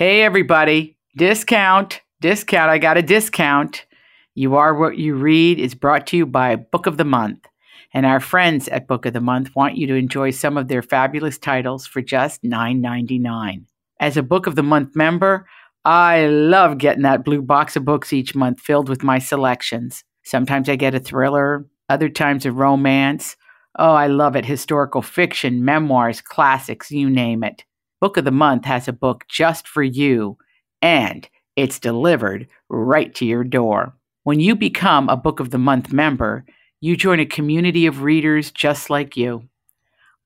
Hey, everybody, discount, discount. I got a discount. You Are What You Read is brought to you by Book of the Month. And our friends at Book of the Month want you to enjoy some of their fabulous titles for just $9.99. As a Book of the Month member, I love getting that blue box of books each month filled with my selections. Sometimes I get a thriller, other times a romance. Oh, I love it. Historical fiction, memoirs, classics, you name it. Book of the Month has a book just for you, and it's delivered right to your door. When you become a Book of the Month member, you join a community of readers just like you.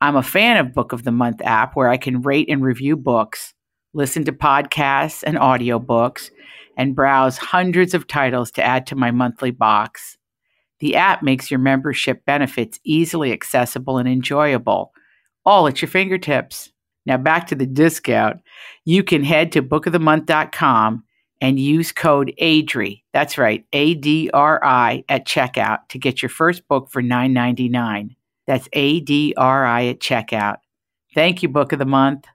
I'm a fan of Book of the Month app where I can rate and review books, listen to podcasts and audiobooks, and browse hundreds of titles to add to my monthly box. The app makes your membership benefits easily accessible and enjoyable, all at your fingertips. Now back to the discount. You can head to bookofthemonth.com and use code ADRI. That's right, A D R I at checkout to get your first book for $9.99. That's A D R I at checkout. Thank you, Book of the Month.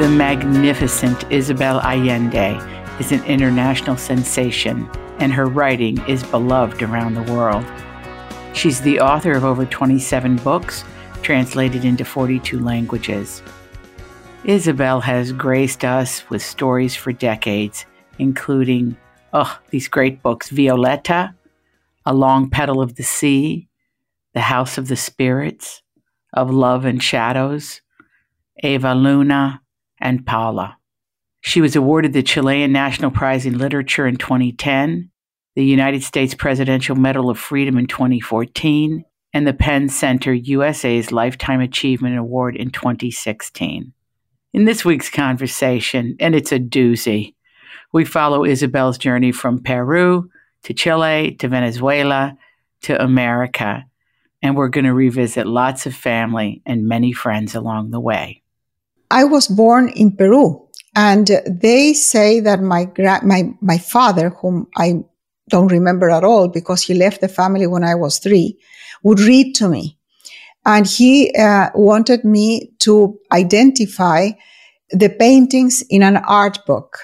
The magnificent Isabel Allende is an international sensation, and her writing is beloved around the world. She's the author of over 27 books, translated into 42 languages. Isabel has graced us with stories for decades, including, oh, these great books Violeta, A Long Petal of the Sea, The House of the Spirits, Of Love and Shadows, Eva Luna, and Paula. She was awarded the Chilean National Prize in Literature in 2010 the United States Presidential Medal of Freedom in 2014, and the PEN Center USA's Lifetime Achievement Award in 2016. In this week's conversation, and it's a doozy, we follow Isabel's journey from Peru to Chile to Venezuela to America, and we're going to revisit lots of family and many friends along the way. I was born in Peru, and they say that my gra- my my father, whom I don't remember at all because he left the family when I was three, would read to me. And he uh, wanted me to identify the paintings in an art book.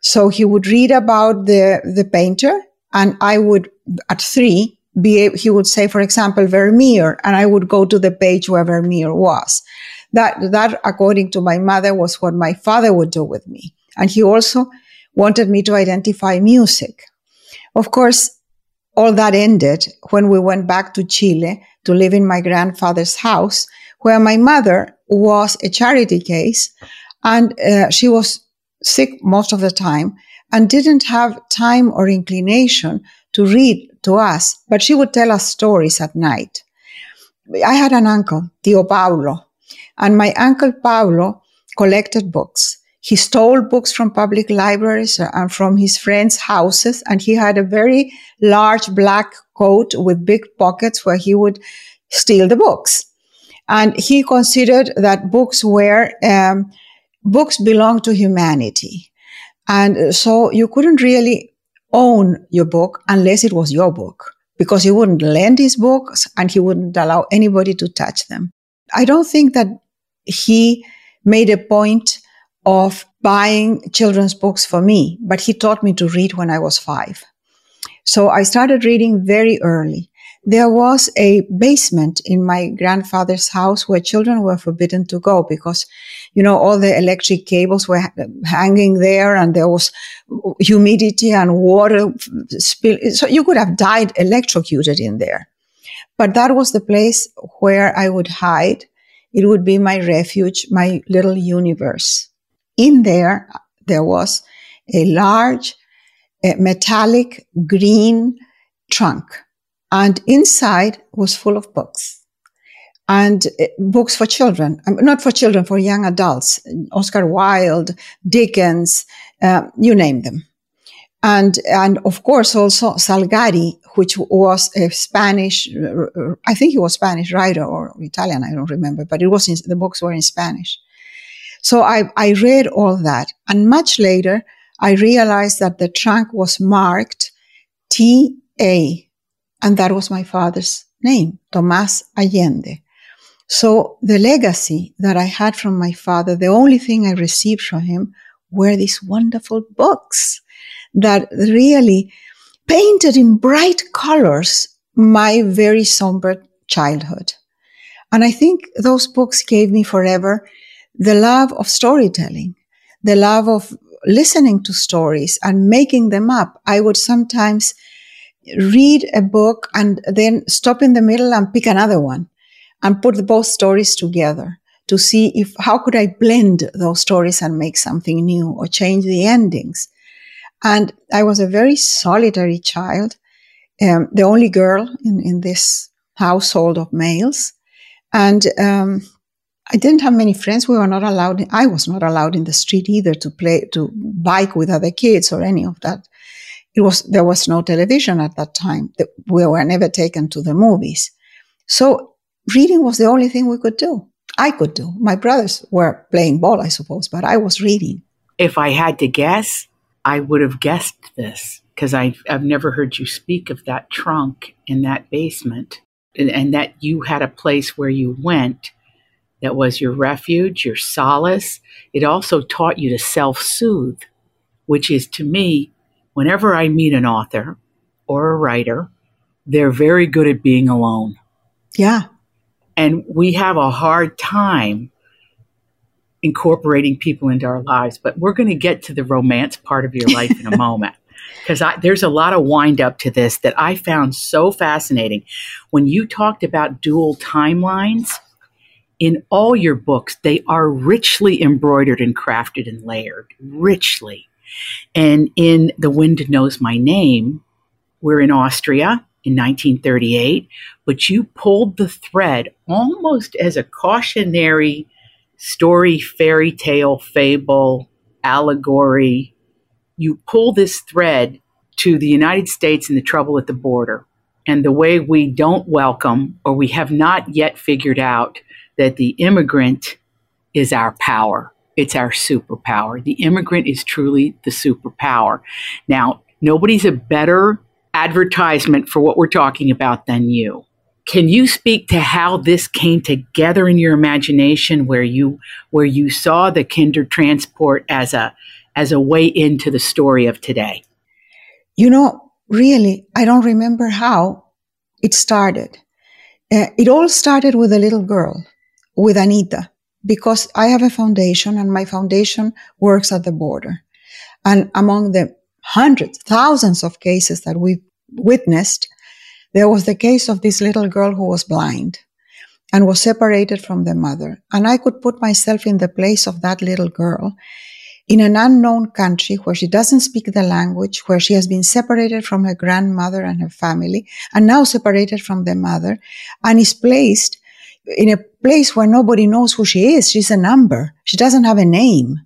So he would read about the, the painter and I would, at three, be able, he would say, for example, Vermeer, and I would go to the page where Vermeer was. That, that, according to my mother, was what my father would do with me. And he also wanted me to identify music. Of course, all that ended when we went back to Chile to live in my grandfather's house, where my mother was a charity case and uh, she was sick most of the time and didn't have time or inclination to read to us, but she would tell us stories at night. I had an uncle, Tio Paulo, and my uncle Paulo collected books. He stole books from public libraries and from his friends' houses, and he had a very large black coat with big pockets where he would steal the books. And he considered that books were um, books belong to humanity, and so you couldn't really own your book unless it was your book because he wouldn't lend his books and he wouldn't allow anybody to touch them. I don't think that he made a point of buying children's books for me, but he taught me to read when I was five. So I started reading very early. There was a basement in my grandfather's house where children were forbidden to go because, you know, all the electric cables were hanging there and there was humidity and water spill. So you could have died electrocuted in there. But that was the place where I would hide. It would be my refuge, my little universe. In there, there was a large metallic green trunk and inside was full of books and uh, books for children, um, not for children, for young adults, Oscar Wilde, Dickens, uh, you name them. And, and of course also Salgari, which was a Spanish, I think he was Spanish writer or Italian, I don't remember, but it was in, the books were in Spanish. So I, I read all that. And much later, I realized that the trunk was marked T.A. And that was my father's name, Tomas Allende. So the legacy that I had from my father, the only thing I received from him were these wonderful books that really painted in bright colors my very somber childhood. And I think those books gave me forever the love of storytelling, the love of listening to stories and making them up. I would sometimes read a book and then stop in the middle and pick another one and put both stories together to see if how could I blend those stories and make something new or change the endings. And I was a very solitary child, um, the only girl in, in this household of males. And um, I didn't have many friends. We were not allowed. I was not allowed in the street either to play, to bike with other kids or any of that. It was, there was no television at that time. We were never taken to the movies. So reading was the only thing we could do. I could do. My brothers were playing ball, I suppose, but I was reading. If I had to guess, I would have guessed this because I've, I've never heard you speak of that trunk in that basement and, and that you had a place where you went that was your refuge, your solace. It also taught you to self soothe, which is to me, whenever I meet an author or a writer, they're very good at being alone. Yeah. And we have a hard time incorporating people into our lives, but we're going to get to the romance part of your life in a moment. Because there's a lot of wind up to this that I found so fascinating. When you talked about dual timelines, in all your books, they are richly embroidered and crafted and layered, richly. And in The Wind Knows My Name, we're in Austria in 1938, but you pulled the thread almost as a cautionary story, fairy tale, fable, allegory. You pull this thread to the United States and the trouble at the border and the way we don't welcome or we have not yet figured out that the immigrant is our power. It's our superpower. The immigrant is truly the superpower. Now, nobody's a better advertisement for what we're talking about than you. Can you speak to how this came together in your imagination where you where you saw the Kindertransport as a as a way into the story of today? You know, really, I don't remember how it started. Uh, it all started with a little girl, with Anita, because I have a foundation and my foundation works at the border. And among the hundreds, thousands of cases that we've witnessed, there was the case of this little girl who was blind and was separated from the mother. And I could put myself in the place of that little girl in an unknown country where she doesn't speak the language, where she has been separated from her grandmother and her family, and now separated from the mother, and is placed in a place where nobody knows who she is. She's a number. She doesn't have a name.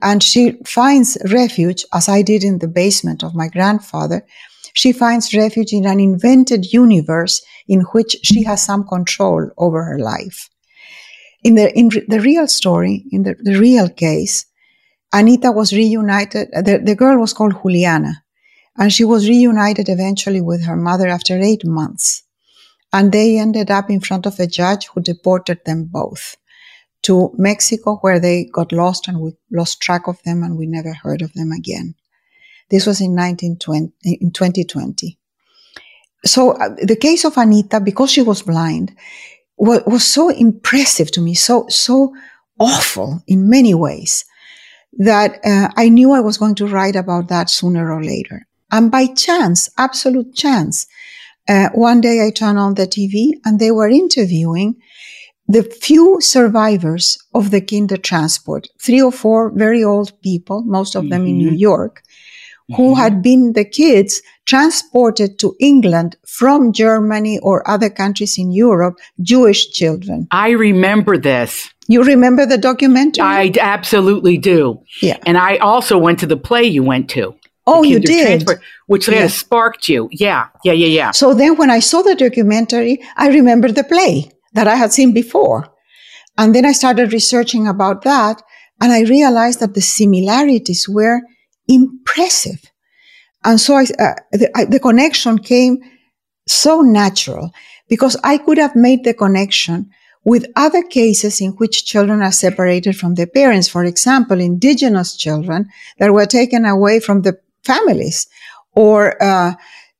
And she finds refuge, as I did in the basement of my grandfather, she finds refuge in an invented universe in which she has some control over her life. In the, in the real story, in the, the real case, Anita was reunited, the, the girl was called Juliana, and she was reunited eventually with her mother after eight months. And they ended up in front of a judge who deported them both to Mexico, where they got lost and we lost track of them and we never heard of them again. This was in 1920, in 2020. So uh, the case of Anita, because she was blind, was, was so impressive to me, so, so awful in many ways that uh, I knew I was going to write about that sooner or later. And by chance, absolute chance, uh, one day I turned on the TV and they were interviewing the few survivors of the Kindertransport, three or four very old people, most of them mm-hmm. in New York, who mm-hmm. had been the kids transported to England from Germany or other countries in Europe, Jewish children. I remember this. You remember the documentary? I absolutely do. Yeah. And I also went to the play you went to. Oh, you did? Which yeah. sparked you. Yeah, yeah, yeah, yeah. So then when I saw the documentary, I remembered the play that I had seen before. And then I started researching about that. And I realized that the similarities were impressive. And so I, uh, the, I, the connection came so natural because I could have made the connection with other cases in which children are separated from their parents. For example, indigenous children that were taken away from the families or, uh,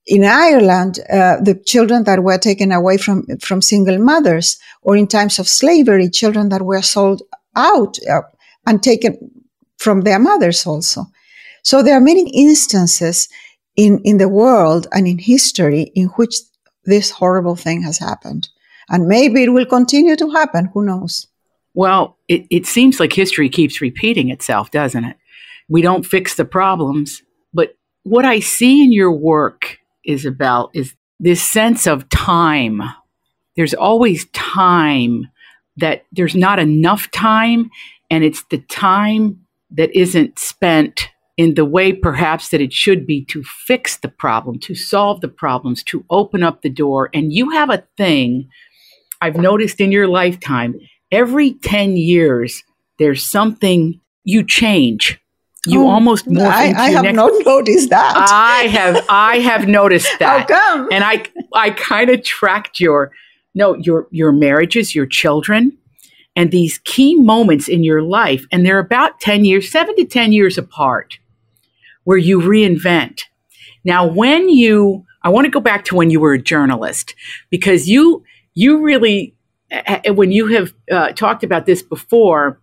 in Ireland, uh, the children that were taken away from, from single mothers, or in times of slavery, children that were sold out uh, and taken from their mothers also. So there are many instances in, in the world and in history in which this horrible thing has happened. And maybe it will continue to happen. Who knows? Well, it, it seems like history keeps repeating itself, doesn't it? We don't fix the problems. But what I see in your work, Isabel, is this sense of time. There's always time that there's not enough time, and it's the time that isn't spent in the way perhaps that it should be to fix the problem, to solve the problems, to open up the door. And you have a thing I've noticed in your lifetime every 10 years, there's something you change. You oh, almost morph I, I have next- not noticed that. I have I have noticed that. How come? And I I kind of tracked your no your your marriages, your children, and these key moments in your life, and they're about 10 years, seven to 10 years apart where you reinvent. Now, when you, I want to go back to when you were a journalist because you, you really, when you have uh, talked about this before,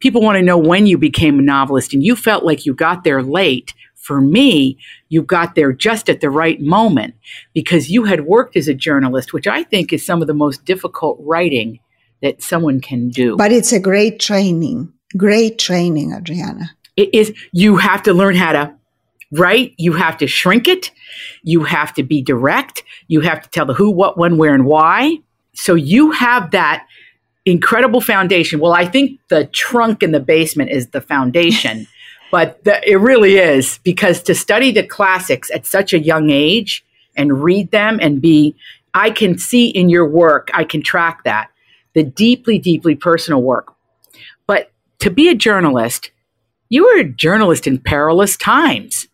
people want to know when you became a novelist and you felt like you got there late. For me, you got there just at the right moment because you had worked as a journalist, which I think is some of the most difficult writing that someone can do. But it's a great training, great training, Adriana. It is, you have to learn how to write. You have to shrink it. You have to be direct. You have to tell the who, what, when, where, and why. So you have that incredible foundation. Well, I think the trunk in the basement is the foundation, but the, it really is because to study the classics at such a young age and read them and be, I can see in your work, I can track that, the deeply, deeply personal work. But to be a journalist, you were a journalist in perilous times.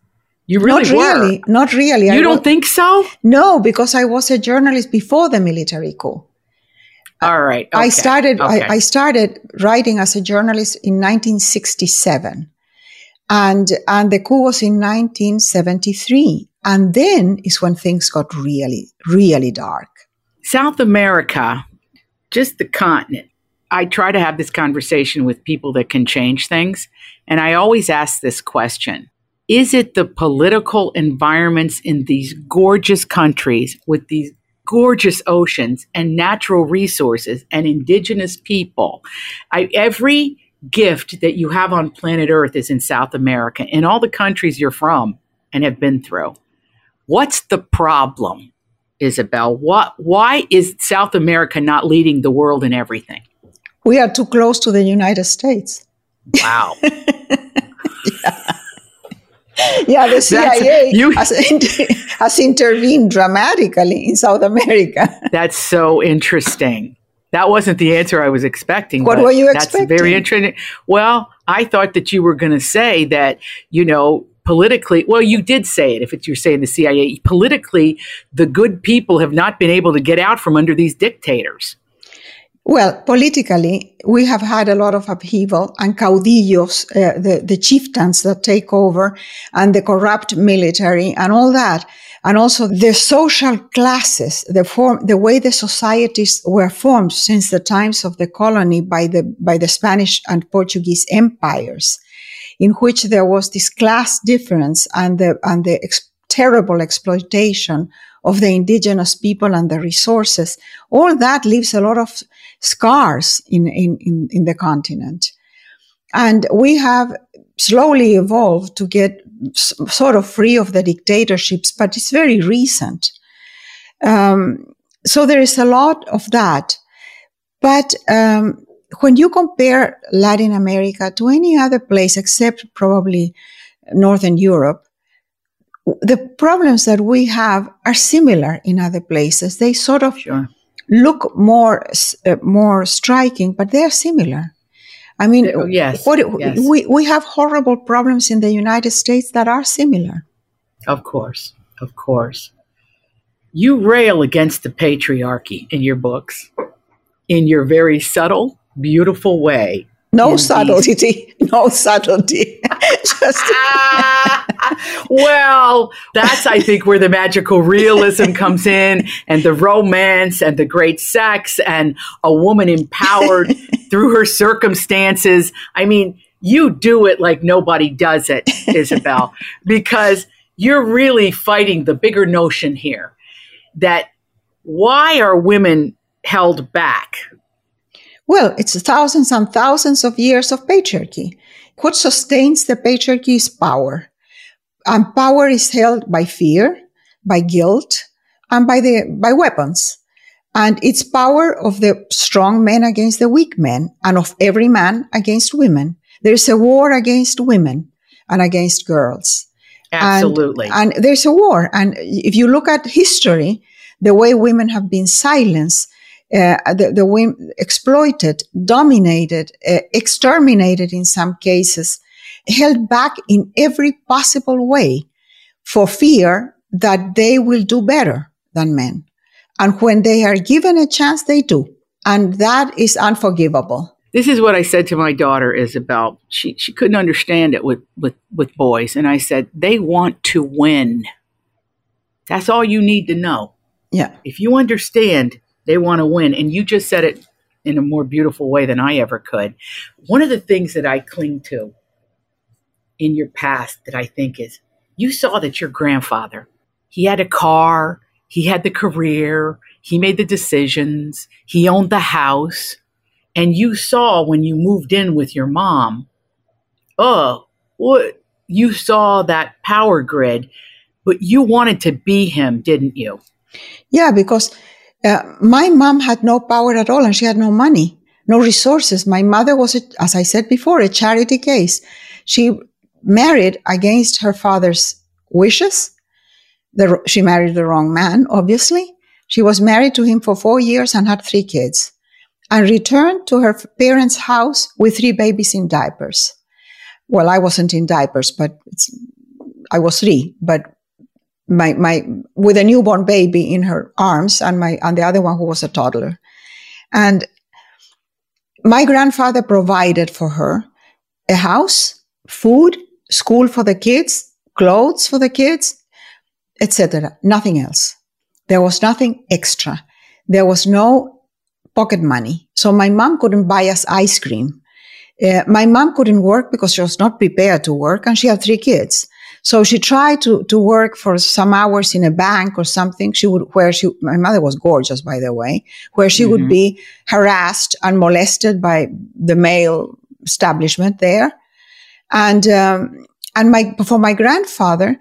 You really not were. really, not really. You I don't think so? No, because I was a journalist before the military coup. All right. I started. okay. I, I started writing as a journalist in 1967, and and the coup was in 1973, and then is when things got really, really dark. South America, just the continent. I try to have this conversation with people that can change things, and I always ask this question is it the political environments in these gorgeous countries with these gorgeous oceans and natural resources and indigenous people? I, every gift that you have on planet Earth is in South America, in all the countries you're from and have been through. What's the problem, Isabel? What, why is South America not leading the world in everything? We are too close to the United States. Wow. yeah, the CIA has, has intervened dramatically in South America. That's so interesting. That wasn't the answer I was expecting. What were you expecting? That's very interesting. Well, I thought that you were going to say that, you know, politically, well, you did say it if it's, you're saying the CIA, politically, the good people have not been able to get out from under these dictators. Well, politically, we have had a lot of upheaval and caudillos, uh, the, the chieftains that take over and the corrupt military and all that. And also the social classes, the form, the way the societies were formed since the times of the colony by the, by the Spanish and Portuguese empires, in which there was this class difference and the, and the ex- terrible exploitation of the indigenous people and the resources. All that leaves a lot of scars in, in, in, in the continent. And we have slowly evolved to get s- sort of free of the dictatorships, but it's very recent. Um, so there is a lot of that. But um, when you compare Latin America to any other place except probably Northern Europe, the problems that we have are similar in other places. They sort of Sure. look more uh, more striking, but they are similar. I mean, Oh, yes, what, yes. we we have horrible problems in the United States that are similar. Of course. Of course. You rail against the patriarchy in your books. in your very subtle, beautiful way. No subtlety, no subtlety. Just well, that's I think where the magical realism comes in, and the romance, and the great sex, and a woman empowered through her circumstances. I mean, you do it like nobody does it, Isabel, because you're really fighting the bigger notion here that why are women held back? Well, it's thousands and thousands of years of patriarchy. What sustains the patriarchy is power. And power is held by fear, by guilt, and by the, by weapons. And it's power of the strong men against the weak men and of every man against women. There's a war against women and against girls. Absolutely. And, and, there's a war. And if you look at history, the way women have been silenced, uh, the, the women exploited, dominated, uh, exterminated in some cases, held back in every possible way for fear that they will do better than men. And when they are given a chance, they do. And that is unforgivable. This is what I said to my daughter, Isabel. She, she couldn't understand it with, with, with boys. And I said, they want to win. That's all you need to know. Yeah. If you understand they want to win, and you just said it in a more beautiful way than I ever could. One of the things that I cling to in your past that I think is you saw that your grandfather, he had a car, he had the career, he made the decisions, he owned the house, and you saw when you moved in with your mom, oh, what you saw that power grid, but you wanted to be him, didn't you? Yeah, because uh, my mom had no power at all and she had no money, no resources. My mother was, a, as I said before, a charity case. She married against her father's wishes. The, she married the wrong man, obviously. She was married to him for four years and had three kids and returned to her parents' house with three babies in diapers. Well, I wasn't in diapers, but I was three, but my, my, with a newborn baby in her arms and my, and the other one who was a toddler. And my grandfather provided for her a house, food, school for the kids, clothes for the kids, etc. Nothing else. There was nothing extra. There was no pocket money. So my mom couldn't buy us ice cream. Uh, my mom couldn't work because she was not prepared to work and she had three kids. So she tried to, to work for some hours in a bank or something. She would, where she, my mother was gorgeous, by the way, where she mm-hmm. would be harassed and molested by the male establishment there. And, um, and my, for my grandfather,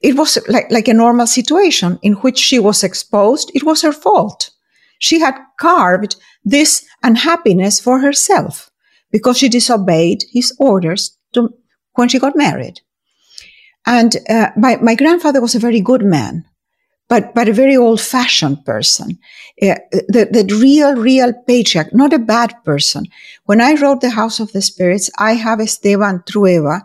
it was like, like a normal situation in which she was exposed. It was her fault. She had carved this unhappiness for herself because she disobeyed his orders to, when she got married. And uh, my, my grandfather was a very good man, but, but a very old fashioned person. Uh, the, the real, real patriarch, not a bad person. When I wrote The House of the Spirits, I have Esteban Trueba,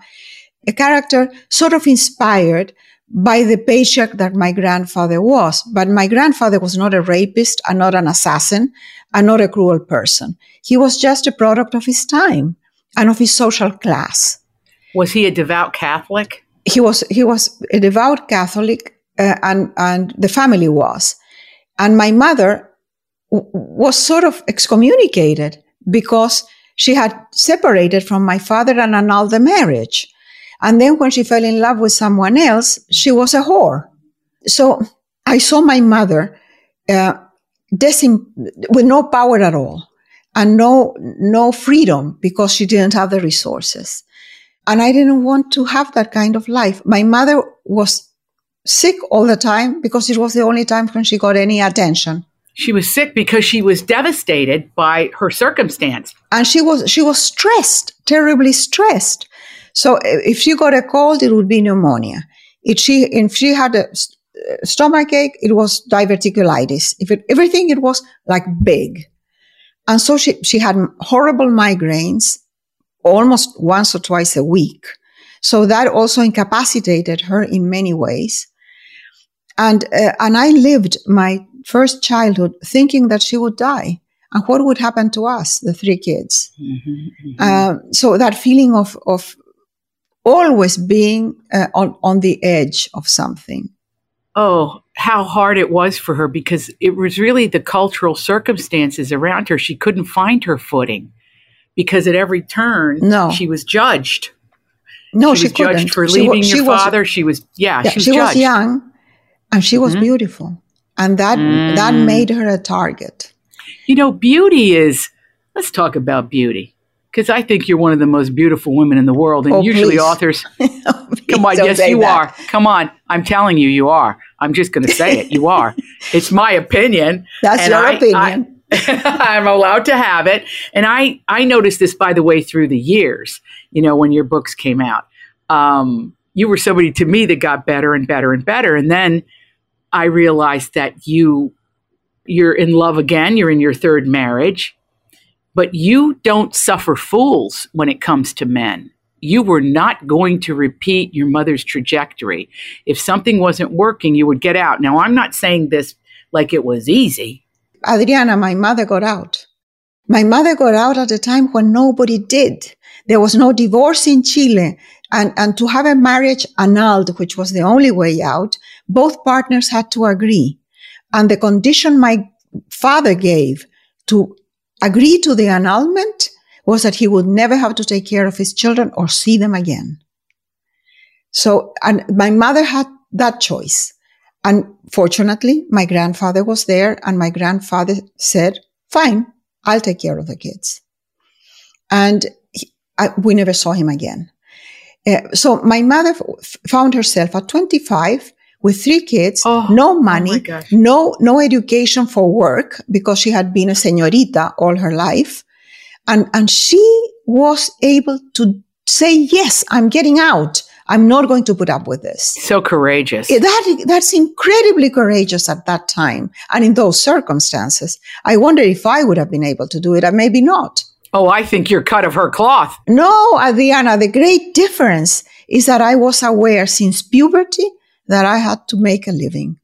a character sort of inspired by the patriarch that my grandfather was. But my grandfather was not a rapist and not an assassin and not a cruel person. He was just a product of his time and of his social class. Was he a devout Catholic? He was he was a devout Catholic, uh, and and the family was, and my mother w- was sort of excommunicated because she had separated from my father and annulled the marriage, and then when she fell in love with someone else, she was a whore. So I saw my mother uh, desim- with no power at all and no no freedom because she didn't have the resources. And I didn't want to have that kind of life. My mother was sick all the time because it was the only time when she got any attention. She was sick because she was devastated by her circumstance. And she was she was stressed, terribly stressed. So if she got a cold, it would be pneumonia. If she if she had a uh, stomach ache, it was diverticulitis. If it, everything, it was like big. And so she, she had horrible migraines almost once or twice a week. So that also incapacitated her in many ways. And, uh, and I lived my first childhood thinking that she would die. And what would happen to us, the three kids? Mhm, mhm. Um, so that feeling of, of always being uh, on, on the edge of something. oh, how hard it was for her because it was really the cultural circumstances around her. She couldn't find her footing because at every turn No. she was judged. No, she she, was judged couldn't. for She leaving she your was- father. She was, yeah, yeah, she was she was young and she was Mhm. beautiful. And that, that Mm. made her a target. You know, beauty is, let's talk about beauty. Because I think you're one of the most beautiful women in the world. And Oh, usually please. authors, come on, yes, you that. are. Come on. I'm telling you, you are. I'm just going to say it. You are. it's my opinion. That's your I- opinion. I, am allowed to have it. And I, I noticed this, by the way, through the years, you know, when your books came out. Um, you were somebody to me that got better and better and better. And then I realized that you, you're in love again. You're in your third marriage, but you don't suffer fools when it comes to men. You were not going to repeat your mother's trajectory. If something wasn't working, you would get out. Now, I'm not saying this like it was easy. Adriana, my mother got out. My mother got out at a time when nobody did. There was no divorce in Chile. And, and to have a marriage annulled, which was the only way out, both partners had to agree. And the condition my father gave to agree to the annulment was that he would never have to take care of his children or see them again. So, and my mother had that choice. And fortunately, my grandfather was there and my grandfather said, fine, I'll take care of the kids. And he, I, we never saw him again. Uh, so my mother f- found herself at 25 with three kids, Oh, no money, gosh. no, no education for work because she had been a señorita all her life. And, and she was able to say, yes, I'm getting out. I'm not going to put up with this. So courageous. That, that's incredibly courageous at that time and in those circumstances. I wonder if I would have been able to do it, or maybe not. oh, I think you're cut of her cloth. No, Adriana, the great difference is that I was aware since puberty that I had to make a living.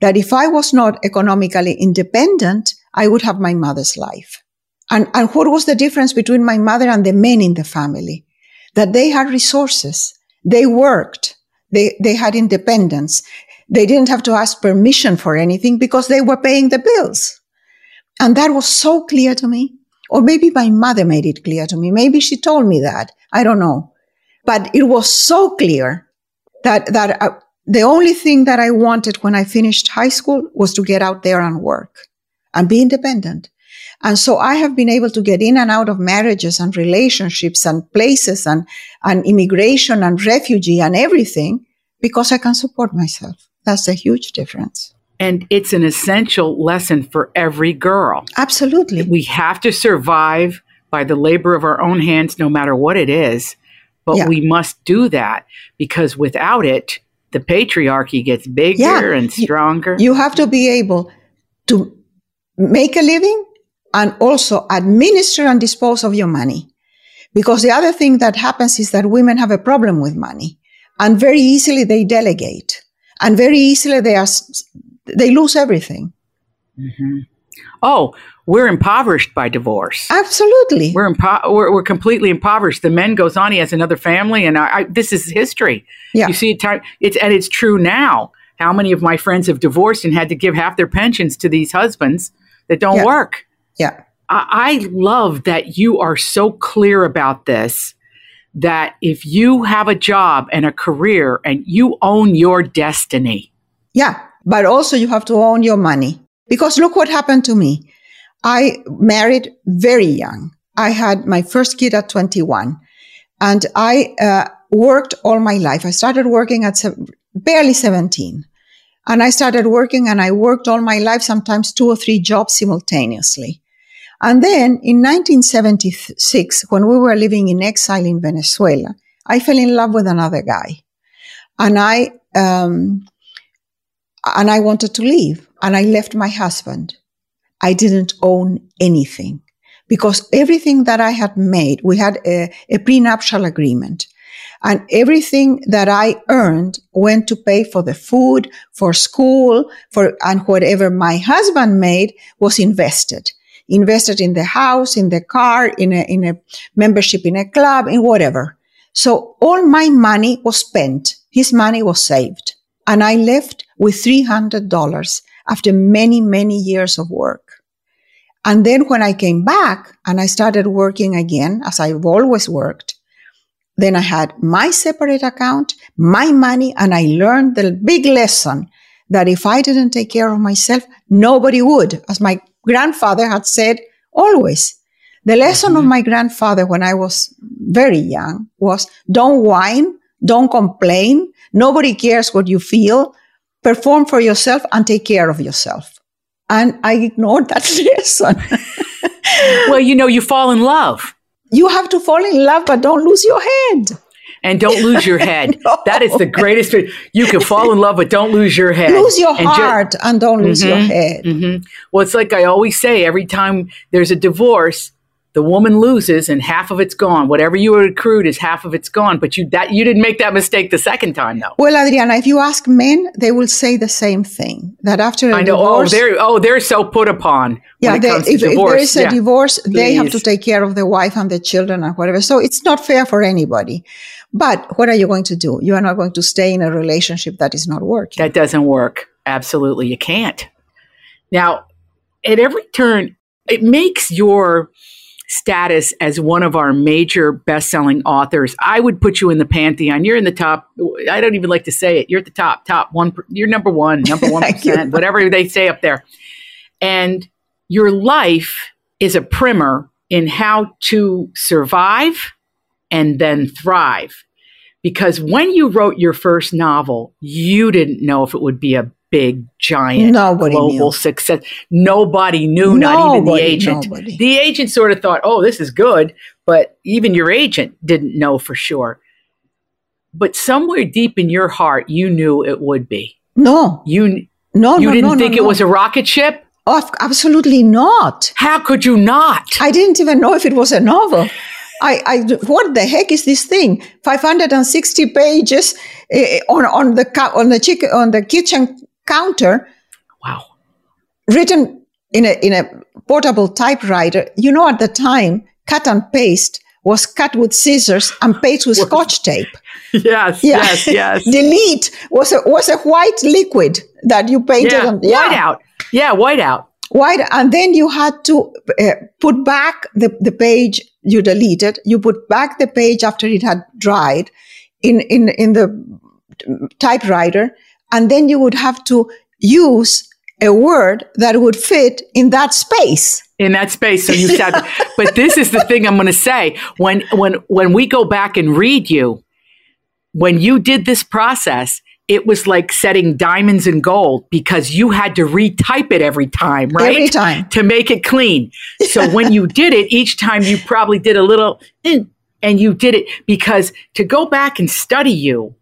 That if I was not economically independent, I would have my mother's life. And, and what was the difference between my mother and the men in the family? That they had resources. They worked. They, they had independence. They didn't have to ask permission for anything because they were paying the bills. And that was so clear to me. Or maybe my mother made it clear to me. Maybe she told me that. I don't know. But it was so clear that, that uh, the only thing that I wanted when I finished high school was to get out there and work and be independent. And so I have been able to get in and out of marriages and relationships and places and, and immigration and refugee and everything because I can support myself. That's a huge difference. And it's an essential lesson for every girl. Absolutely. We have to survive by the labor of our own hands, no matter what it is. But Yeah. we must do that because without it, the patriarchy gets bigger Yeah. and stronger. You have to be able to make a living and also administer and dispose of your money. Because the other thing that happens is that women have a problem with money and very easily they delegate and very easily they are, they lose everything. Mhm. Oh, we're impoverished by divorce. Absolutely. We're, impo- we're we're completely impoverished. The man goes on; he has another family, and I, I, this is history. Yeah. You see, it it's and it's true now. How many of my friends have divorced and had to give half their pensions to these husbands that don't Yeah. work? Yeah. I, I love that you are so clear about this. That if you have a job and a career and you own your destiny, Yeah. But also you have to own your money because look what happened to me. I married very young. I had my first kid at 21 and I uh, worked all my life. I started working at se- barely 17 and I started working and I worked all my life, sometimes two or three jobs simultaneously. And then in 1976, when we were living in exile in Venezuela, I fell in love with another guy. And I, um, and I wanted to leave. And I left my husband. I didn't own anything. Because everything that I had made, we had a, a prenuptial agreement. And everything that I earned went to pay for the food, for school, for, and whatever my husband made was invested invested in the house, in the car, in a, in a membership in a club, in whatever. So all my money was spent. His money was saved. And I left with $300 after many, many years of work. And then when I came back and I started working again, as I've always worked, then I had my separate account, my money, and I learned the big lesson that if I didn't take care of myself, nobody would, as my grandfather had said always. The lesson mm-hmm. of my grandfather when I was very young was don't whine, don't complain. Nobody cares what you feel. Perform for yourself and take care of yourself. And I ignored that lesson. well, you know, you fall in love. You have to fall in love, but don't lose your head. And don't lose your head. no. That is the greatest. You can fall in love, but don't lose your head. Lose your and heart and don't lose mm-hmm, your head. Mm-hmm. Well, it's like I always say every time there's a divorce, the woman loses and half of it's gone. Whatever you accrued is half of it's gone. But you that you didn't make that mistake the second time though. Well, Adriana, if you ask men, they will say the same thing. That after a I know. Oh, divorce, oh, they're oh they're so put upon. Yeah, they, if, if, there is a yeah. divorce, Please. they have to take care of the wife and the children and whatever. So it's not fair for anybody. But what are you going to do? You are not going to stay in a relationship that is not working. That doesn't work. Absolutely, you can't. Now, at every turn, it makes your status as one of our major best-selling authors, I would put you in the pantheon. You're in the top. I don't even like to say it. You're at the top, top one. You're number one, number one percent, whatever they say up there. And your life is a primer in how to survive and then thrive. Because when you wrote your first novel, you didn't know if it would be a big, giant, nobody global knew. success. Nobody knew, nobody, not even the agent. Nobody. The agent sort of thought, oh, this is good, but even your agent didn't know for sure. But somewhere deep in your heart, you knew it would be. No. You no, you no, didn't no, think it was a rocket ship? Oh, absolutely not. How could you not? I didn't even know if it was a novel. I, I, what the heck is this thing? 560 pages uh, on, on the, on the chicken, on the kitchen counter. Wow. Written in a, in a portable typewriter. You know, at the time, cut and paste was cut with scissors and paste with scotch tape. Yes, yeah. yes, yes. Delete was a, was a white liquid that you painted yeah, on. Yeah. White out. Yeah, white White, and then you had to uh, put back the, the page you deleted. You put back the page after it had dried in, in, in the typewriter and then you would have to use a word that would fit in that space in that space so you said but this is the thing i'm going to say when when when we go back and read you when you did this process it was like setting diamonds and gold because you had to retype it every time, right? Every time. To make it clean. So when you did it, each time you probably did a little, eh, and you did it because to go back and study you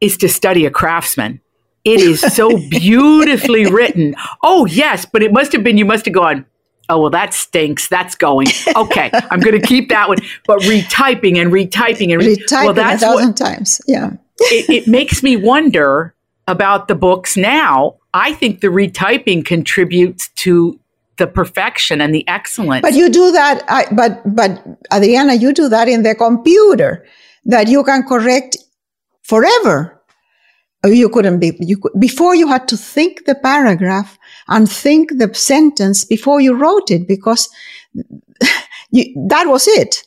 is to study a craftsman. It is so beautifully written. Oh, yes, but it must have been, you must have gone, oh, well, that stinks. That's going. Okay, I'm going to keep that one. But retyping and retyping and re- retyping well, that's a thousand what, times. Yeah. It, it makes me wonder about the books now. I think the retyping contributes to the perfection and the excellence. But you do that, I, but but Adriana, you do that in the computer that you can correct forever. Oh, you couldn't be, you before you had to think the paragraph and think the sentence before you wrote it because you, that was it.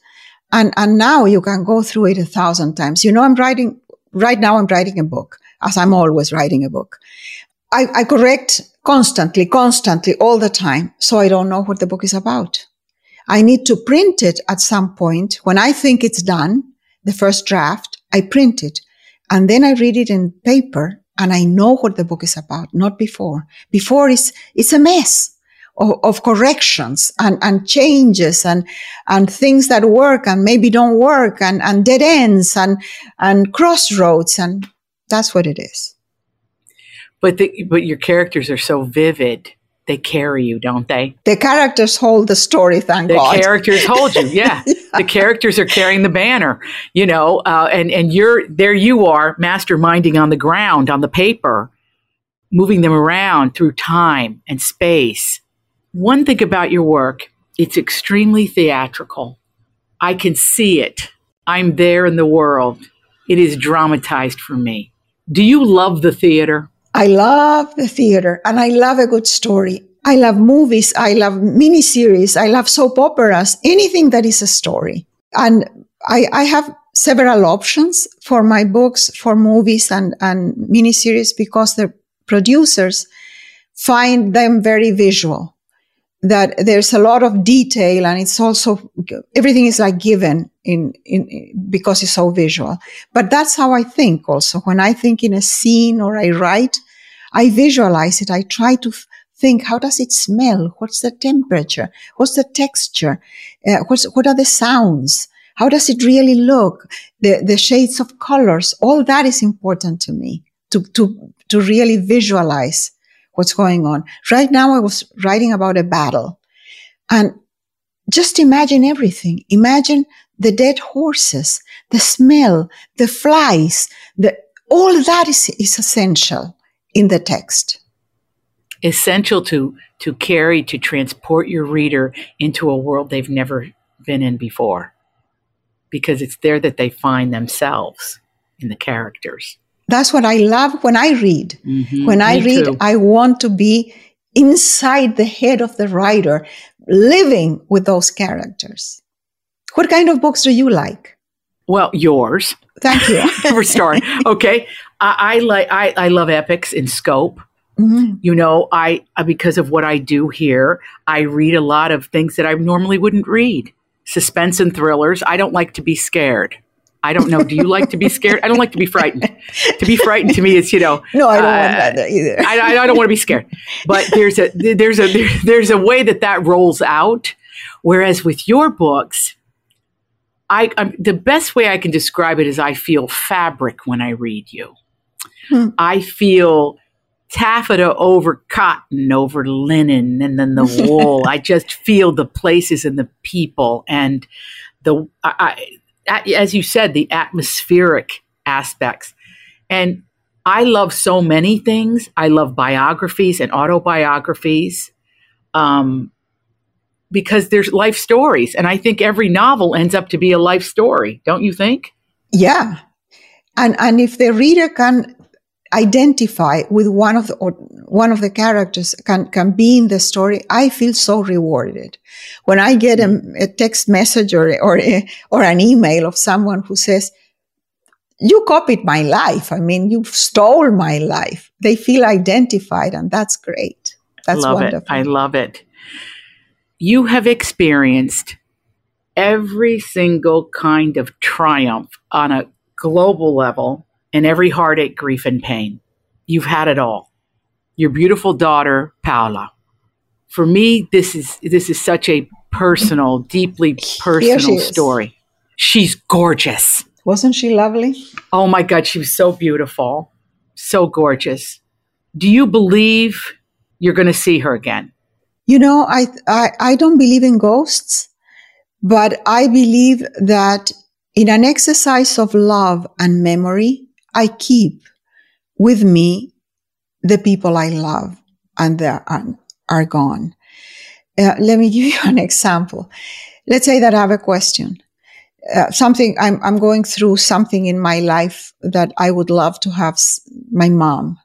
And, and now you can go through it a thousand times. You know, I'm writing, right now I'm writing a book as I'm always writing a book. I, I correct constantly, constantly, all the time. So I don't know what the book is about. I need to print it at some point. When I think it's done, the first draft, I print it and then I read it in paper and I know what the book is about, not before. Before it's, it's a mess of, of corrections and, and changes and, and things that work and maybe don't work and, and dead ends and, and crossroads. And that's what it is. But the, but your characters are so vivid they carry you, don't they? The characters hold the story, thank the God. The characters hold you, yeah. yeah. The characters are carrying the banner, you know, uh, and, and you're there you are masterminding on the ground, on the paper, moving them around through time and space, One thing about your work, it's extremely theatrical. I can see it. I'm there in the world. It is dramatized for me. Do you love the theater? I love the theater and I love a good story. I love movies. I love miniseries. I love soap operas, anything that is a story. And I, I have several options for my books, for movies and, and miniseries because the producers find them very visual. That there's a lot of detail and it's also, everything is like given in, in, because it's so visual. But that's how I think also. When I think in a scene or I write, I visualize it. I try to think, how does it smell? What's the temperature? What's the texture? Uh, what's, what are the sounds? How does it really look? The, the shades of colors, all that is important to me to, to, to really visualize what's going on. Right now, I was writing about a battle and just imagine everything. Imagine the dead horses, the smell, the flies, the, all that is, is essential in the text. Essential to, to carry, to transport your reader into a world they've never been in before because it's there that they find themselves in the characters. That's what I love when I read. Mm-hmm. When I Me read, too. I want to be inside the head of the writer, living with those characters. What kind of books do you like? Well, yours. Thank you for starting. Okay, I, I like I, I love epics in scope. Mm-hmm. You know, I because of what I do here, I read a lot of things that I normally wouldn't read suspense and thrillers. I don't like to be scared. I don't know. Do you like to be scared? I don't like to be frightened. To be frightened to me is, you know. No, I don't uh, want that either. I, I, don't want to be scared. But there's a there's a there's a way that that rolls out. Whereas with your books, I I'm, the best way I can describe it is I feel fabric when I read you. Hmm. I feel taffeta over cotton over linen and then the wool i just feel the places and the people and the I, I, as you said the atmospheric aspects. And i love so many things. I love biographies and autobiographies um, because there's life stories. And i think every novel ends up to be a life story don't you think? Yeah. And and if the reader can identify with one of the or one of the characters can can be in the story i feel so rewarded. When i get a, mm. a text message or or, a, or an email of someone who says you copied my life. I mean you stole my life. They feel identified and that's great. That's love wonderful. It. i love it. You have experienced every single kind of triumph on a global level and every heartache, grief, and pain. You've had it all. Your beautiful daughter, Paola. For me, this is this is such a personal, deeply personal story. She's gorgeous. Wasn't she lovely? Oh my God, she was so beautiful, so gorgeous. Do you believe you're going to see her again? You know, I, I I don't believe in ghosts, but I believe that in an exercise of love and memory, I keep with me the people I love and they are, are gone. Uh, let me give you an example. Let's say that I have a question. Uh, something I'm, I'm going through something in my life that I would love to have my mom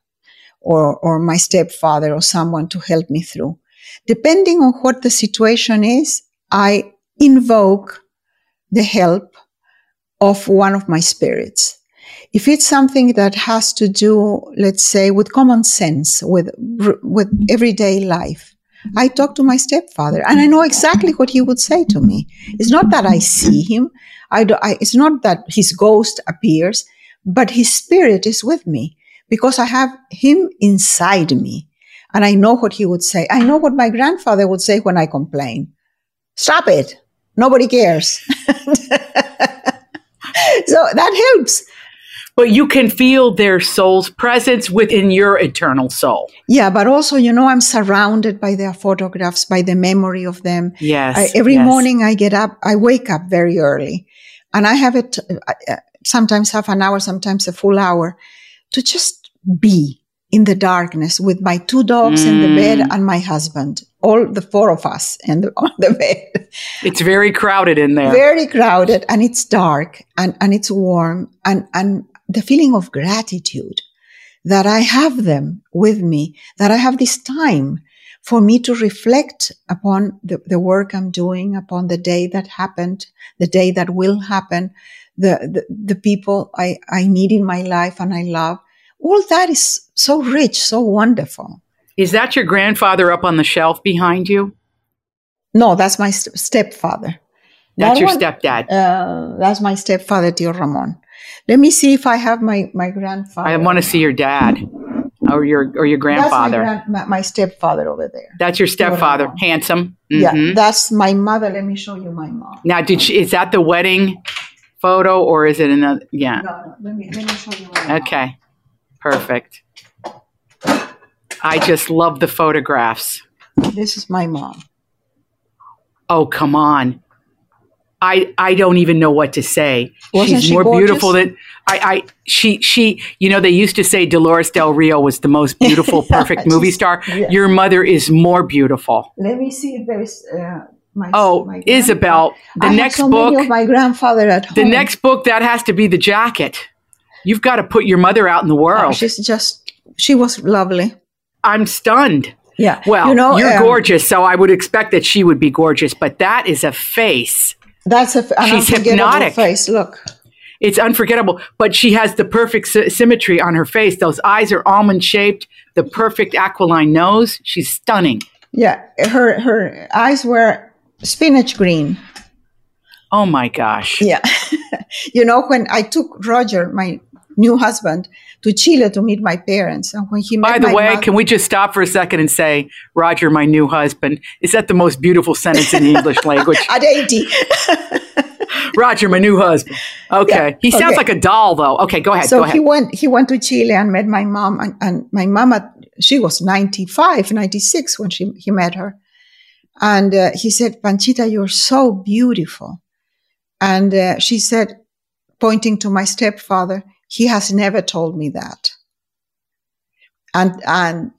or, or my stepfather or someone to help me through. Depending on what the situation is, I invoke the help of one of my spirits. If it's something that has to do, let's say, with common sense, with, with everyday life, I talk to my stepfather and I know exactly what he would say to me. It's not that I see him. I, do, I it's not that his ghost appears, but his spirit is with me because I have him inside me and I know what he would say. I know what my grandfather would say when I complain. Stop it. Nobody cares. so that helps but you can feel their soul's presence within your eternal soul. Yeah, but also, you know, I'm surrounded by their photographs, by the memory of them. Yes. I, every yes. morning I get up, I wake up very early and I have it uh, uh, sometimes half an hour, sometimes a full hour to just be. in the darkness with my two dogs in the Mm. bed and my husband, all the four of us in the, on the bed. It's very crowded in there. Very crowded and it's dark and, and it's warm and, and the feeling of gratitude that I have them with me, that I have this time for me to reflect upon the, the work I'm doing, upon the day that happened, the day that will happen, the, the, the people I, I need in my life and I love. All that is so rich, so wonderful. Is that your grandfather up on the shelf behind you? No, that's my st- stepfather. That's That your stepdad. Uh, that's my stepfather, Tio Ramon. Let me see if I have my, my grandfather. I want to see your dad or your or your grandfather. That's my, gran- my, stepfather over there. That's your stepfather, Ramon. handsome. Yeah, Mhm. that's my mother. Let me show you my mom. Now, did she, is that the wedding photo or is it another? Yeah. No, no, let me let me show you my mom. Okay. Perfect. I just love the photographs. This is my mom. Oh, come on. I I don't even know what to say. Wasn't She's she more gorgeous? beautiful than I I she she you know they used to say Dolores Del Rio was the most beautiful perfect movie star. yeah. Your mother is more beautiful. Let me see if there is uh, my. Oh, my Isabel, the. I next so book my grandfather at home. the next book that has to be the jacket. You've got to put your mother out in the Oh, world. she's just. She was lovely. I'm stunned. Yeah. Well, you know, you're um, gorgeous, so I would expect that she would be gorgeous, but that is a face. That's a, an She's unforgettable hypnotic. face. Look. It's unforgettable, but she has the perfect sy- symmetry on her face. Those eyes are almond shaped, the perfect aquiline nose. She's stunning. Yeah, her her eyes were spinach green. Oh my gosh. Yeah. you know, when I took Roger, my new husband, to Chile to meet my parents, and when he met By the way, mother- can we just stop for a second and say, Roger, my new husband? Is that the most beautiful sentence in the English language? at 80. Roger, my new husband. Okay. Yeah, He sounds okay. like a doll, though. Okay, go ahead. so go he went he went to Chile and met my mom and, and my mama she was 95 96 when she he met her and uh, he said Panchita you're so beautiful and uh, she said pointing to my stepfather he has never told me that. And and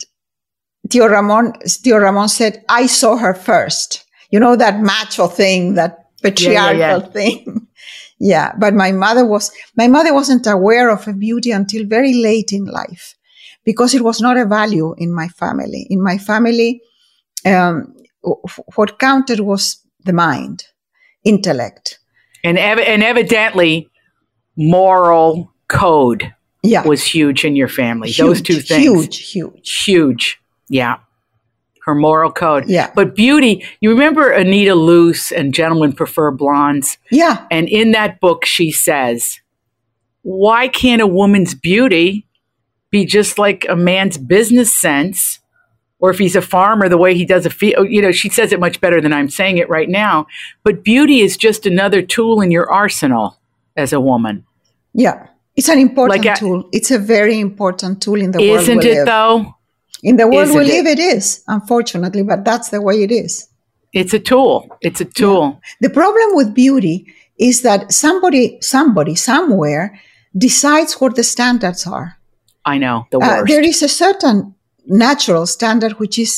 Tio Ramon Tio Ramon said I saw her first. You know that macho thing that patriarchal yeah. thing? Yeah but my mother was my mother wasn't aware of her beauty until very late in life because it was not a value in my family. In my family um, what counted was the mind intellect. And, ev- and evidently, moral code yeah was huge in your family. Those two things. huge huge Huge. Yeah. Her moral code. Yeah. But beauty, you remember Anita Loos and Gentlemen Prefer Blondes? yeah And in that book, she says, Why can't a woman's beauty be just like a man's business sense? Or if he's a farmer, the way he does a field, oh, you know, she says it much better than I'm saying it right now. But beauty is just another tool in your arsenal as a woman. yeah it's an important Like a- tool it's a very important tool in the world Isn't it live. though? in the world we Isn't it? live it is unfortunately but that's the way it is It's a tool. It's a tool. The problem with beauty is that somebody, somebody, somewhere decides what the standards are. I know the Uh, worst. there is a certain natural standard which is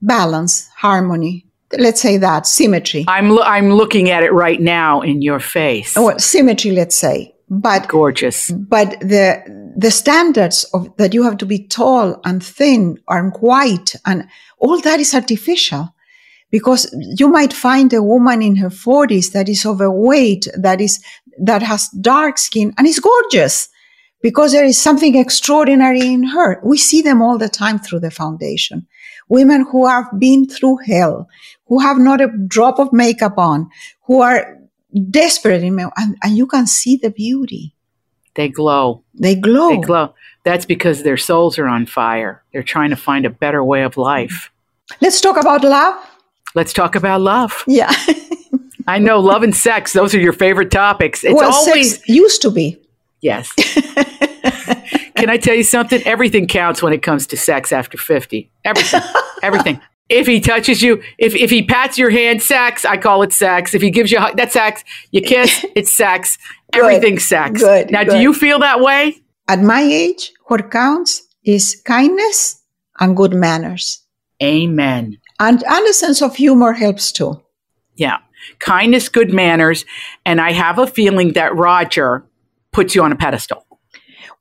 balance, harmony. Let's say that symmetry. I'm lo- I'm looking at it right now in your face. Well, symmetry, let's say. But Gorgeous. but the the standards of that you have to be tall and thin and white and all that is artificial because you might find a woman in her 40s that is overweight that is that has dark skin and is gorgeous because there is something extraordinary in her we see them all the time through the foundation women who have been through hell who have not a drop of makeup on who are desperate in and, and you can see the beauty They glow. they glow. They glow. That's because their souls are on fire. They're trying to find a better way of life. Let's talk about love. Let's talk about love. Yeah. I know love and sex, those are your favorite topics. It's well, always sex used to be. yes. Can I tell you something? Everything counts when it comes to sex after 50. Everything. Everything. If he touches you, if, if he pats your hand, sex, I call it sex. If he gives you a hug, that's sex. You kiss, it's sex. Good. Everything's sex. Good, Now, do you feel that way? At my age, what counts is kindness and good manners. Amen. And, and a sense of humor helps too. Yeah. Kindness, good manners. And I have a feeling that Roger puts you on a pedestal.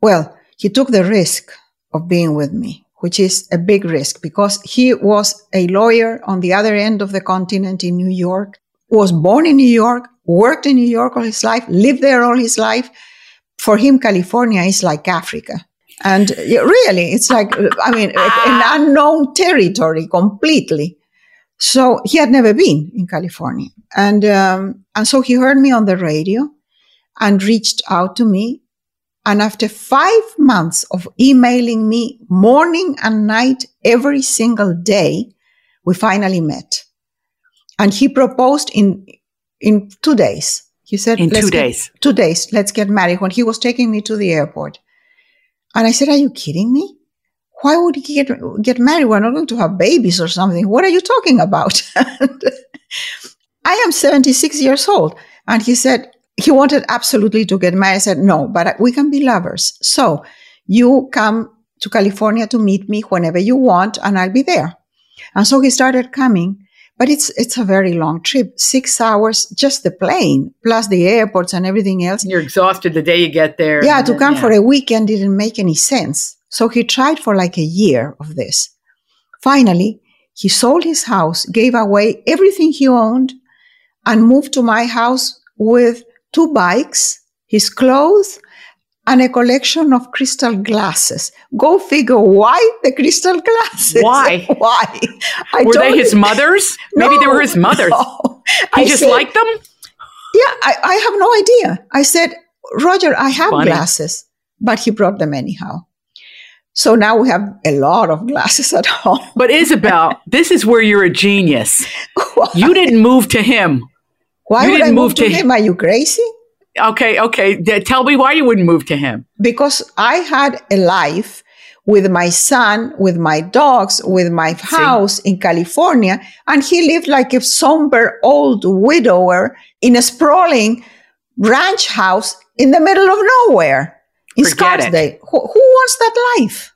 Well, he took the risk of being with me, which is a big risk because he was a lawyer on the other end of the continent in New York, was born in New York, worked in New York all his life, lived there all his life. For him, California is like Africa. And really, it's like, I mean, an unknown territory completely. So he had never been in California. And, um, and so he heard me on the radio and reached out to me. And after five months of emailing me morning and night every single day, we finally met. And he proposed in, in two days. He said, In two get- days. Two days. Let's get married when he was taking me to the airport. And I said, are you kidding me? Why would he get, get married? We're not going to have babies or something. What are you talking about? I am 76 years old. And he said, he wanted absolutely to get married. I said, no, but we can be lovers. So you come to California to meet me whenever you want and I'll be there. And so he started coming, but it's, it's a very long trip, six hours, just the plane plus the airports and everything else. You're exhausted the day you get there. Yeah, to come for a weekend didn't make any sense. So he tried for like a year of this. Finally, he sold his house, gave away everything he owned, and moved to my house with two bikes, his clothes, and a collection of crystal glasses. Go figure why the crystal glasses? Why? why? I Were they his mothers? Maybe they were his mothers. no. He I just said- liked them? yeah, I, I have no idea. I said, Roger, I have Funny. glasses, but he brought them anyhow. So now we have a lot of glasses at home. But Isabel, this is where you're a genius. You didn't move to him. Why you would I didn't move move to to- him? Are you crazy? Okay, okay. Tell me why you wouldn't move to him. Because I had a life with my son, with my dogs, with my house in California, and he lived like a somber old widower in a sprawling ranch house in the middle of nowhere in Forget. Who, who wants that life?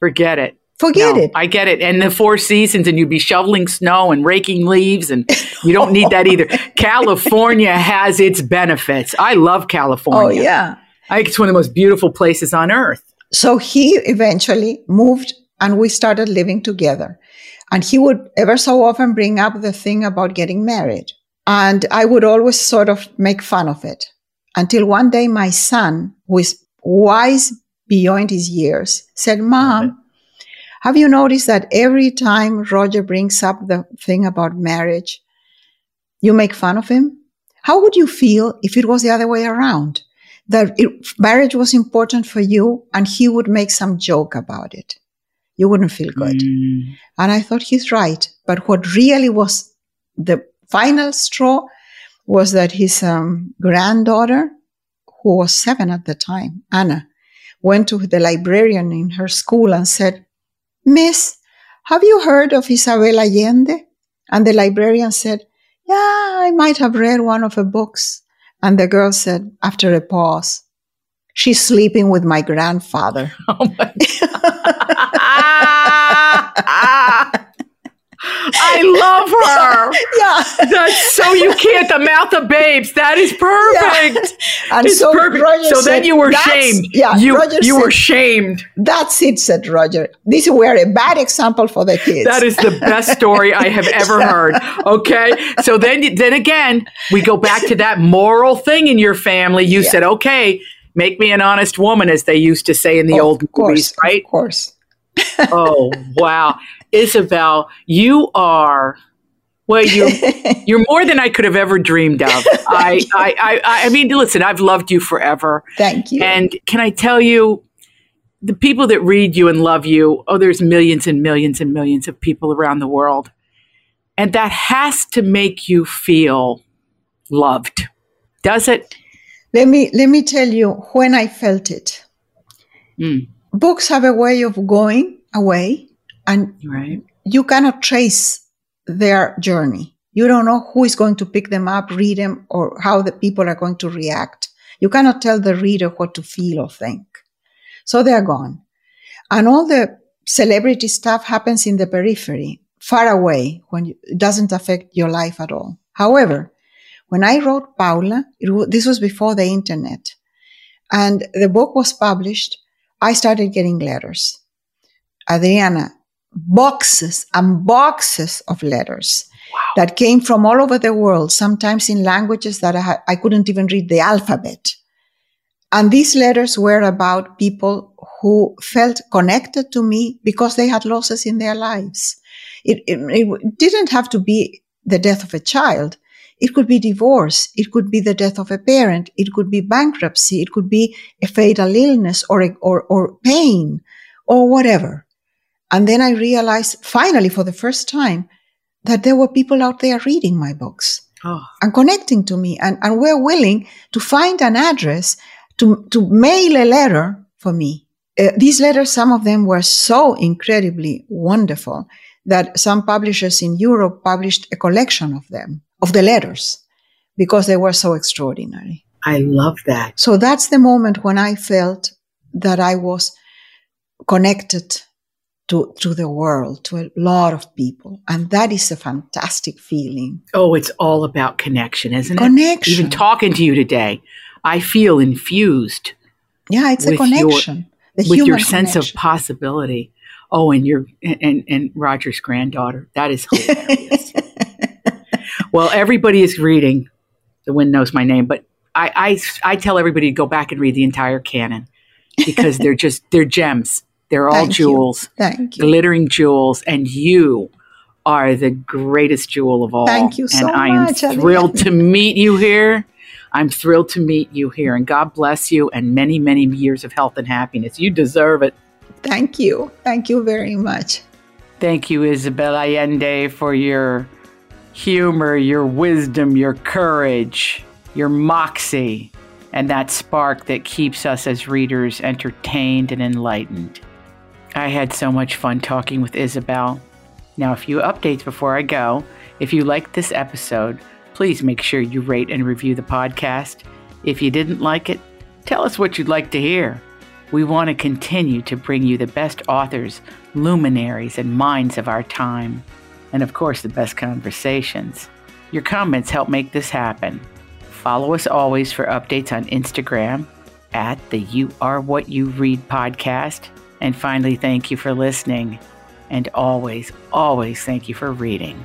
Forget it. Forget No, it. I get it. And the four seasons, and you'd be shoveling snow and raking leaves, and you don't need that either. California has its benefits. I love California. oh, California. yeah. I think it's one of the most beautiful places on earth. So he eventually moved and we started living together. And he would ever so often bring up the thing about getting married. And I would always sort of make fun of it until one day my son, who is wise beyond his years, said, Mom, have you noticed that every time Roger brings up the thing about marriage, you make fun of him? How would you feel if it was the other way around? That it, marriage was important for you and he would make some joke about it. You wouldn't feel good. Mm. And I thought he's right. But what really was the final straw was that his um, granddaughter, who was seven at the time, Anna, went to the librarian in her school and said, Miss, have you heard of Isabel Allende? And the librarian said, Yeah, I might have read one of her books. And the girl said, after a pause, She's sleeping with my grandfather. Oh my God. I love her. yeah. That's so you can't. The mouth of babes. That is perfect. And It's so perfect. Roger so then you were shamed. Yeah, you Roger you were shamed. That's it, said Roger. This were a bad example for the kids. That is the best story I have ever heard. Okay, so then then again, we go back to that moral thing in your family. You Yeah. said, "Okay, make me an honest woman," as they used to say in the Of old course, movies, right? Of course. Oh wow, Isabel, you are. Well, you're you're more than I could have ever dreamed of. I, I, I, I mean, listen, I've loved you forever. Thank you. And can I tell you, the people that read you and love you, oh, there's millions and millions and millions of people around the world. And that has to make you feel loved. Does it? let me let me tell you when I felt it. Mm, Books have a way of going away, and right. you cannot trace their journey. You don't know who is going to pick them up, read them, or how the people are going to react. You cannot tell the reader what to feel or think. So they're gone. And all the celebrity stuff happens in the periphery, far away, when you, it doesn't affect your life at all. However, when I wrote Paula, it, this was before the internet, and the book was published, I started getting letters. Adriana, boxes and boxes of letters wow. that came from all over the world, sometimes in languages that I, I couldn't even read the alphabet. And these letters were about people who felt connected to me because they had losses in their lives. It, it, it, didn't have to be the death of a child. It could be divorce. It could be the death of a parent. It could be bankruptcy. It could be a fatal illness or, a, or, or pain or whatever. And then I realized finally for the first time that there were people out there reading my books oh. and connecting to me and, and were willing to find an address to, to mail a letter for me. Uh, these letters, some of them were so incredibly wonderful that some publishers in Europe published a collection of them, of the letters, because they were so extraordinary. I love that. So that's the moment when I felt that I was connected to, to the world, to a lot of people. And that is a fantastic feeling. Oh, it's all about connection, isn't connection. it? Connection. Even talking to you today, I feel infused. Yeah, it's a connection. Your, with your sense connection. of possibility. Oh, and your and, and Roger's granddaughter. That is hilarious. well, everybody is reading The Wind Knows My Name, but I, I I tell everybody to go back and read the entire canon because they're just they're gems they're all Thank jewels, you. Thank you. glittering jewels, and you are the greatest jewel of all. Thank you so and I am thrilled to meet you here. I'm thrilled to meet you here, and God bless you and many, many years of health and happiness. You deserve it. Thank you. Thank you very much. Thank you, Isabel Allende, for your humor, your wisdom, your courage, your moxie, and that spark that keeps us as readers entertained and enlightened. I had so much fun talking with Isabel. Now, a few updates before I go. If you liked this episode, please make sure you rate and review the podcast. If you didn't like it, tell us what you'd like to hear. We want to continue to bring you the best authors, luminaries, and minds of our time. And of course, the best conversations. Your comments help make this happen. Follow us always for updates on Instagram at the You Are What You Read podcast and finally, thank you for listening. And always, always thank you for reading.